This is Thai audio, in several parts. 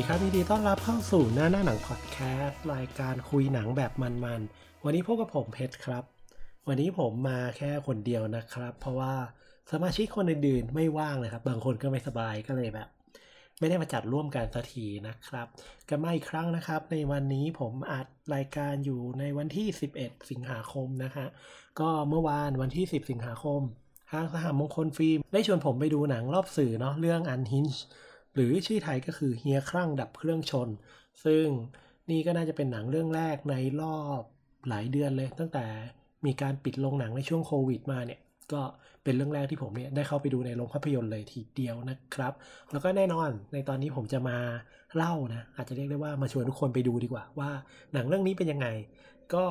ดีครับยินดีต้อนรับเข้าสู่หน้าหน้าหนังพอดแคสต์รายการคุยหนังแบบมันๆ วันนี้พบกับผมเพชรครับ วันนี้ผมมาแค่คนเดียวนะครับ เพราะว่าสมาชิกคนอื่นๆไม่ว่างเลยครับ บางคนก็ไม่สบายก็เลยแบบ ไม่ได้มาจัดร่วมกันสักทีนะครับกันมาอีกครั้งนะครับ ในวันนี้ผมอัดรายการอยู่ในวันที่ 11 สิงหาคมนะฮะก็เมื่อวานวันที่ 10 สิงหาคมทางสหมงคลฟิล์มได้ชวนผมไปดูหนังรอบสื่อเนาะเรื่อง Unhinged หรือชื่อไทยก็คือเฮียครั่งดับเครื่องชน ซึ่งนี่ก็น่าจะเป็นหนังเรื่องแรกในรอบหลายเดือนเลย ตั้งแต่มีการปิดโรงหนังในช่วงโควิดมาเนี่ยก็เป็นเรื่องแรกที่ผมเนี่ยได้เข้าไปดูในโรงภาพยนตร์เลยทีเดียวนะครับ แล้วก็แน่นอนในตอนนี้ผมจะมาเล่านะ อาจจะเรียกได้ว่ามาชวนทุกคนไปดูดีกว่า ว่าหนังเรื่องนี้เป็นยังไง ก็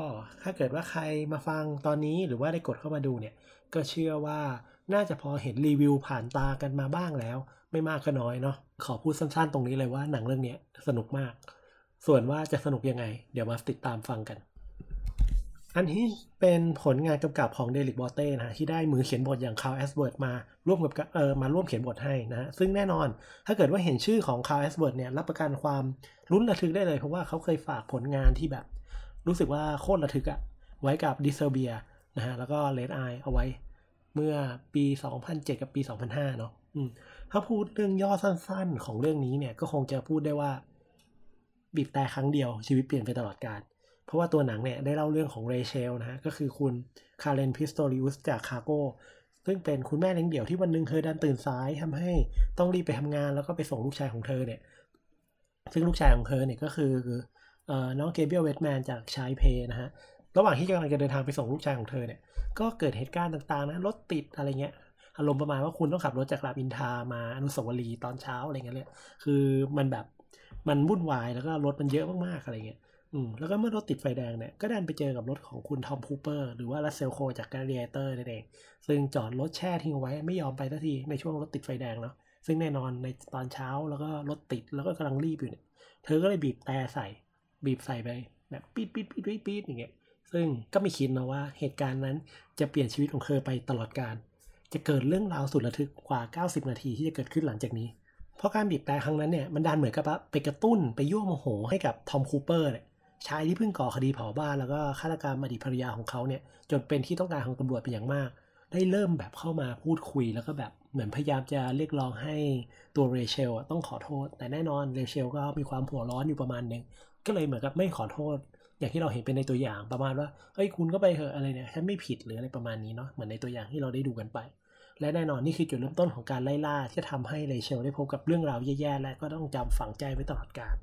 ถ้าเกิดว่าใครมาฟังตอนนี้หรือว่าได้กดเข้ามาดูเนี่ย ก็เชื่อว่า น่าจะพอเห็นรีวิวผ่านตากันมาบ้างแล้ว ไม่มากก็น้อยเนาะขอพูดสั้นๆ ตรงนี้เลยว่าหนังเรื่องนี้สนุกมาก ส่วนว่าจะสนุกยังไง เดี๋ยวมาติดตามฟังกัน อันที่เป็นผลงานกำกับของ Derrick Borte นะที่ได้มือเขียนบทอย่าง Carl Ellsworth มาร่วมกับเออมาร่วมเขียนบทให้นะซึ่งแน่นอน ถ้าเกิดว่าเห็นชื่อของ Carl Ellsworth เนี่ยรับประกันความลุ้นระทึกได้เลยเพราะว่าเขาเคยฝากผลงานที่แบบ รู้สึกว่าโคตรระทึกอะไว้กับ Disturbia นะฮะแล้วก็ Red Eye เอาไว้ เมื่อปี 2007 กับปี 2005 เนาะถ้าพูดเรื่องย่อสั้นๆ ของเรื่องนี้เนี่ยก็คงจะพูดได้ว่า บีบแตรครั้งเดียวชีวิตเปลี่ยนไปตลอดกาลเพราะว่าตัวหนังเนี่ยได้เล่าเรื่องของ Rachel นะฮะก็คือคุณ Caren Pistorius จาก Cargo ซึ่งเป็นคุณแม่เลี้ยงเดี่ยวที่วันหนึ่งเธอดันตื่นสายทำให้ต้องรีบไปทำงานแล้วก็ไปส่งลูกชายของเธอเนี่ย ซึ่งลูกชายของเธอเนี่ยก็คือน้อง Gabriel Bateman จาก Child's Play นะฮะ ระหว่างที่กำลังจะเดินทางไปส่งลูกชายของเธอเนี่ย ก็เกิดเหตุการณ์ต่างๆนะ รถติดอะไรเงี้ย อารมณ์ประมาณว่าคุณต้องขับรถจากรามอินทามาอนุสาวรีย์ตอนเช้าอะไรเงี้ยเลย คือมันแบบมันวุ่นวายแล้วก็รถมันเยอะมากๆอะไรเงี้ย อืม แล้วก็เมื่อรถติดไฟแดงเนี่ย ก็ดันไปเจอกับรถของคุณ Tom Cooper หรือว่า Russell Crowe จาก Gladiator นั่นเอง ซึ่งจอดรถแช่ทิ้งไว้ไม่ยอมไปสักทีในช่วงรถติดไฟแดงเนาะ ซึ่งแน่นอนในตอนเช้าแล้วก็รถติดแล้วก็กำลังรีบอยู่เนี่ย เธอก็เลยบีบแต่ใส่ บีบใส่ไปแบบปี๊ดปี๊ดปี๊ดปี๊ดอย่างเงี้ย ซึ่งก็ไม่คิดนะว่าเหตุการณ์นั้นจะเปลี่ยนชีวิตของเธอไปตลอดกาลจะเกิดเรื่องราวสุดระทึกกว่า 90 นาทีที่จะเกิดขึ้นหลังจากนี้ เพราะการบีบแต่ครั้งนั้นเนี่ยมันดันเหมือนกับไปกระตุ้นไปยั่วโมโหให้กับทอมคูเปอร์เนี่ยชายที่เพิ่งก่อคดีเผาบ้านแล้วก็ฆาตกรรมอดีตภรรยาของเขาเนี่ยจนเป็นที่ต้องการของตำรวจเป็นอย่างมาก ได้เริ่มแบบเข้ามาพูดคุยแล้วก็แบบเหมือนพยายามจะเรียกร้องให้ตัวเรเชลต้องขอโทษ แต่แน่นอนเรเชลก็มีความหัวร้อนอยู่ประมาณนึงก็เลยเหมือนกับไม่ขอโทษ อย่างที่เราเห็นเป็นในตัวอย่างประมาณว่าเฮ้ยคุณก็ไปเหอะอะไรเนี่ยฉันไม่ผิดหรืออะไรประมาณนี้เนาะเหมือนในตัวอย่างที่เราได้ดูกันไป และแน่นอนนี่คือจุดเริ่มต้นของการไล่ล่าที่ทำให้เรเชลได้พบกับเรื่องราวแย่ๆและก็ต้องจำฝังใจไว้ตลอดกาล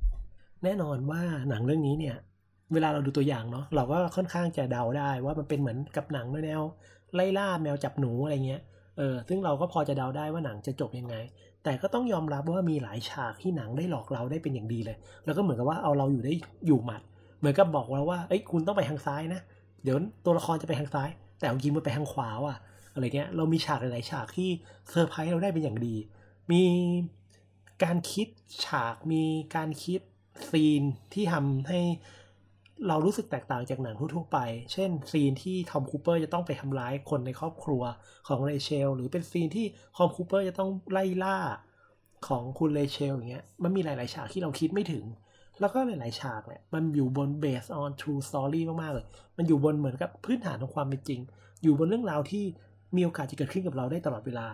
แน่นอนว่าหนังเรื่องนี้เนี่ยเวลาเราดูตัวอย่างเนาะเราก็ค่อนข้างจะเดาได้ว่ามันเป็นเหมือนกับหนังแนวไล่ล่าแมวจับหนูอะไรเงี้ยเออซึ่งเราก็พอจะเดาได้ว่าหนังจะจบยังไง แต่ก็ต้องยอมรับว่ามีหลายฉากที่หนังได้หลอกเราได้เป็นอย่างดีเลย แล้วก็เหมือนกับว่าเอาเราอยู่ได้อยู่หมัด เหมือนกับบอกเราว่าเอ้ยคุณต้องไปทางซ้ายนะ เดี๋ยวตัวละครจะไปทางซ้าย แต่จริงมันไปทางขวาว่ะอะไรเงี้ยเรามีฉากหลายๆฉากที่เซอร์ไพรส์เราได้เป็นอย่างดี มีการคิดฉากมีการคิดซีนที่ทำให้เรารู้สึกแตกต่างจากหนังทั่วๆไป เช่น ซีนที่ Tom Cooper จะต้องไปทำร้ายคนในครอบครัวของ Rachel หรือเป็นซีนที่ Tom Cooper จะต้องไล่ล่าของคุณ Rachel อย่างเงี้ย มันมีหลาย ๆ ฉากที่เราคิดไม่ถึง แล้วก็หลายๆฉากเนี่ยมันอยู่บน based on true story มากๆเลย มันอยู่บนเหมือนกับพื้นฐานของความเป็นจริง อยู่บนเรื่องราวที่มีโอกาสจะเกิดขึ้นกับเราได้ตลอดเวลา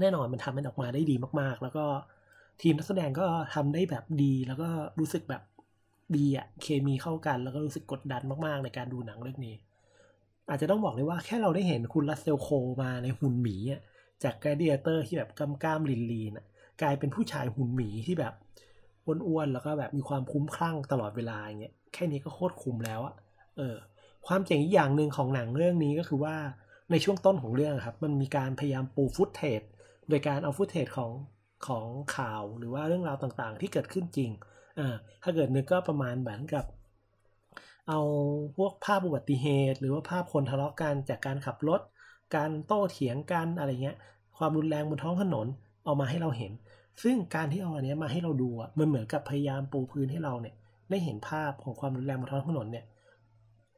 แน่นอนมันทำมันออกมาได้ดีมากๆ แล้วก็ทีมนักแสดงก็ทำได้แบบดีแล้วก็รู้สึกแบบดีอะเคมีเข้ากัน แล้วก็รู้สึกกดดันมากๆ ในการดูหนังเรื่องนี้ อาจจะต้องบอกเลยว่าแค่เราได้เห็นคุณ Russell Crowe มาในหุ่นหมีจาก Gladiator ที่แบบกล้ามกล้าม lean lean กลายเป็นผู้ชายหุ่นหมีที่แบบ อ้วนๆแล้วก็แบบมีความคุ้มคลั่งตลอดเวลาอย่างเงี้ยแค่นี้ก็โคตรคุ้มแล้วอะเออ ความเจ๋งอีกอย่างหนึ่งของหนังเรื่องนี้ก็คือว่าในช่วงต้นของเรื่องครับ มันมีการพยายามปู footageโดยการเอาฟุตเทจของของข่าวหรือว่าเรื่องราวต่างๆ ที่เกิดขึ้นจริงอ่าถ้าเกิดนึกก็ประมาณเหมือนกับ เอาพวกภาพอุบัติเหตุ หรือว่าภาพคนทะเลาะกันจากการขับรถ การโต้เถียงกันอะไรเงี้ย ความรุนแรงบนท้องถนนเอามาให้เราเห็น ซึ่งการที่เอาอันนี้มาให้เราดูอะมันเหมือนกับพยายามปูพื้นให้เราเนี่ยได้เห็นภาพของความรุนแรงบนท้องถนนเนี่ย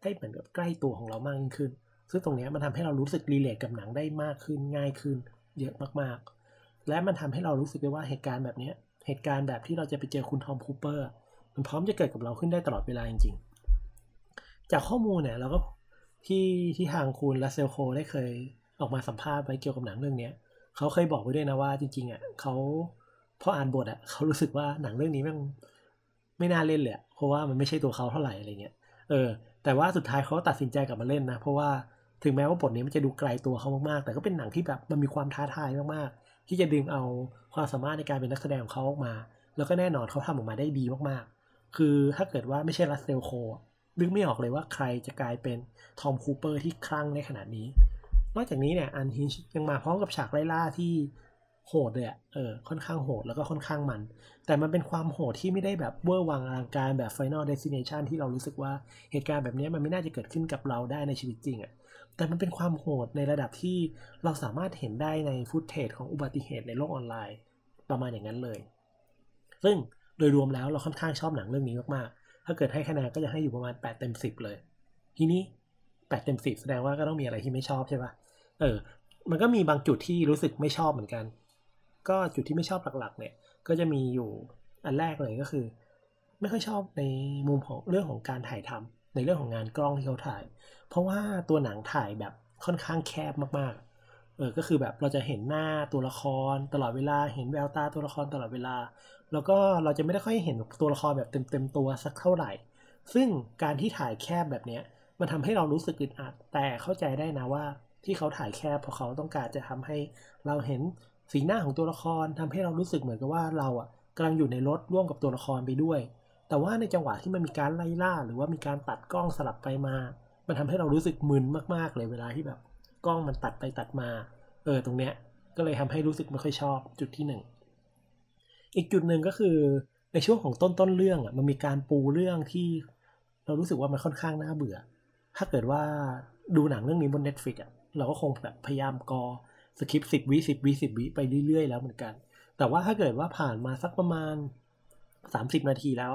ได้เหมือนกับใกล้ตัวของเรามากยิ่งขึ้น ซึ่งตรงนี้มันทำให้เรารู้สึก relate กับหนังได้มากขึ้นง่ายขึ้น เยอะมากๆ และมันทำให้เรารู้สึกได้ว่าเหตุการณ์แบบนี้เหตุการณ์แบบที่เราจะไปเจอคุณ Tom Cooper มันพร้อมจะเกิดกับเราขึ้นได้ตลอดเวลาจริง ๆ จากข้อมูลเนี่ยเราก็ที่ที่ทางคุณ Russell Crowe ได้เคยออกมาสัมภาษณ์ไว้เกี่ยวกับหนังเรื่องนี้เขาเคยบอกไว้ด้วยนะว่าจริงๆอะเขา พออ่านบทอะเขารู้สึกว่าหนังเรื่องนี้มันไม่น่าเล่นเลยเพราะว่ามันไม่ใช่ตัวเขาเท่าไหร่อะไรเงี้ยเออ แต่ว่าสุดท้ายเขาตัดสินใจกลับมาเล่นนะ เพราะว่าถึงแม้ว่าบทนี้มันจะดูไกลตัวเขามากๆ แต่ก็เป็นหนังที่แบบมันมีความท้าทายมากๆ ที่จะดึงเอาความสามารถในการเป็นนักแสดงของเขาออกมา แล้วก็แน่นอนเขาทำออกมาได้ดีมากๆ คือถ้าเกิดว่าไม่ใช่ Russell Crowe นึกไม่ออกเลยว่าใครจะกลายเป็น Tom Cooper ที่คลั่งในขนาดนี้ นอกจากนี้เนี่ยอันฮิชยังมาพร้อมกับฉากไล่ล่าที่ โหดเลยอะเออค่อนข้างโหดแล้วก็ค่อนข้างมัน แต่มันเป็นความโหดที่ไม่ได้แบบเวอร์วังอลังการแบบ Final Destination ที่เรารู้สึกว่าเหตุการณ์แบบนี้มันไม่น่าจะเกิดขึ้นกับเราได้ในชีวิตจริงอะแต่มันเป็นความโหดในระดับที่เราสามารถเห็นได้ในฟุตเทจของอุบัติเหตุในโลกออนไลน์ ประมาณอย่างนั้นเลย ซึ่งโดยรวมแล้วเราค่อนข้างชอบหนังเรื่องนี้มากๆ ถ้าเกิดให้คะแนนก็จะให้อยู่ประมาณ 8 เต็ม 10 เลย ทีนี้ 8 เต็ม 10 แสดงว่าก็ต้องมีอะไรที่ไม่ชอบใช่ปะเออ มันก็มีบางจุดที่รู้สึกไม่ชอบเหมือนกัน ก็จุดที่ไม่ชอบหลักๆ เนี่ย ก็จะมีอยู่อันแรกเลยก็คือ ไม่ค่อยชอบในมุมของเรื่องของการถ่ายทำในเรื่องของงานกล้องที่เขาถ่าย เพราะว่าตัวหนังถ่ายแบบค่อนข้างแคบมากๆ เออ ก็คือแบบเราจะเห็นหน้าตัวละคร ตลอดเวลา เห็นแววตาตัวละครตลอดเวลา แล้วก็เราจะไม่ได้ค่อยเห็นตัวละครแบบเต็มๆตัวสักเท่าไหร่ ซึ่งการที่ถ่ายแคบแบบเนี้ย มันทำให้เรารู้สึกอึดอัด แต่เข้าใจได้นะว่าที่เขาถ่ายแคบเพราะเขาต้องการจะทำให้เราเห็น สีหน้าของตัวละครทำให้เรารู้สึกเหมือนกับว่าเราอะกำลังอยู่ในรถร่วมกับตัวละครไปด้วย แต่ว่าในจังหวะที่มันมีการไล่ล่า หรือว่ามีการตัดกล้องสลับไปมา มันทำให้เรารู้สึกมึนมากๆเลยเวลาที่แบบ กล้องมันตัดไปตัดมา เออตรงเนี้ยก็เลยทำให้รู้สึกไม่ค่อยชอบจุดที่หนึ่งอีกจุดหนึ่งก็คือในช่วงของต้นต้นเรื่องอะมันมีการปูเรื่องที่ เรารู้สึกว่ามันค่อนข้างน่าเบื่อ ถ้าเกิดว่าดูหนังเรื่องนี้บน Netflix อะเราก็คงแบบพยายามกอ สคริปต์สิบวิสิบวิสิบวิไปเรื่อยๆแล้วเหมือนกัน แต่ว่าถ้าเกิดว่าผ่านมาสักประมาณสามสิบนาทีแล้ว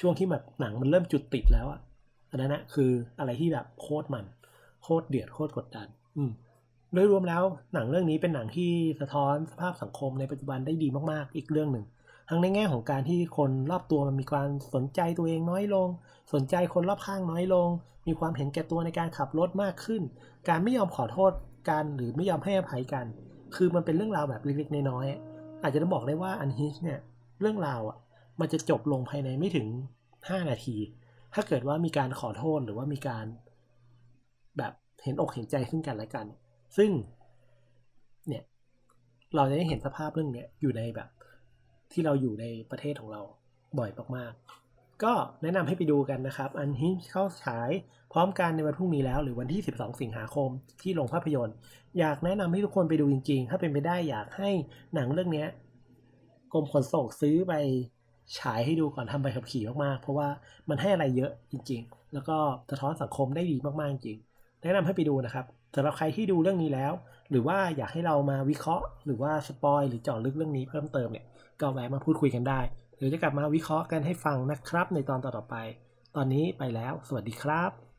ช่วงที่แบบหนังมันเริ่มจุดติดแล้วอะอันนั้นนะคืออะไรที่แบบโคตรมัน โคตรเดือดโคตรกดดัน อืมโดยรวมแล้วหนังเรื่องนี้เป็นหนังที่สะท้อนสภาพสังคมในปัจจุบันได้ดีมากๆ อีกเรื่องหนึ่งทั้งในแง่ของการที่คนรอบตัวมันมีความสนใจตัวเองน้อยลง สนใจคนรอบข้างน้อยลง มีความเห็นแก่ตัวในการขับรถมากขึ้น การไม่ยอมขอโทษ กันหรือไม่ยอมให้อภัยกัน คือมันเป็นเรื่องราวแบบเล็กๆน้อยๆอาจจะต้องบอกได้ว่าอันฮิชเนี่ยเรื่องราวอะมันจะจบลงภายในไม่ถึง 5 นาที ถ้าเกิดว่ามีการขอโทษหรือว่ามีการ แบบเห็นอกเห็นใจซึ่งกันและกัน ซึ่ง เนี่ย เราจะได้เห็นสภาพเรื่องเนี้ยอยู่ในแบบ ที่เราอยู่ในประเทศของเราบ่อยมากๆ ก็แนะนำให้ไปดูกันนะครับ อันนี้เข้าฉายพร้อมกันในวันพรุ่งนี้แล้ว หรือวันที่ 12 สิงหาคมที่โรงภาพยนตร์ อยากแนะนำให้ทุกคนไปดูจริง ๆ ถ้าเป็นไปได้อยากให้หนังเรื่องนี้กรมขนส่งซื้อไปฉายให้ดูก่อนทำใบขับขี่มากๆ เพราะว่ามันให้อะไรเยอะจริง ๆ แล้วก็สะท้อนสังคมได้ดีมากๆจริง แนะนำให้ไปดูนะครับสำหรับใครที่ดูเรื่องนี้แล้ว หรือว่าอยากให้เรามาวิเคราะห์ หรือว่าสปอยหรือเจาะลึกเรื่องนี้เพิ่มเติมเนี่ยก็แวะมาพูดคุยกันได้ หรือจะกลับมาวิเคราะห์กันให้ฟังนะครับในตอนต่อๆไป ตอนนี้ไปแล้ว สวัสดีครับ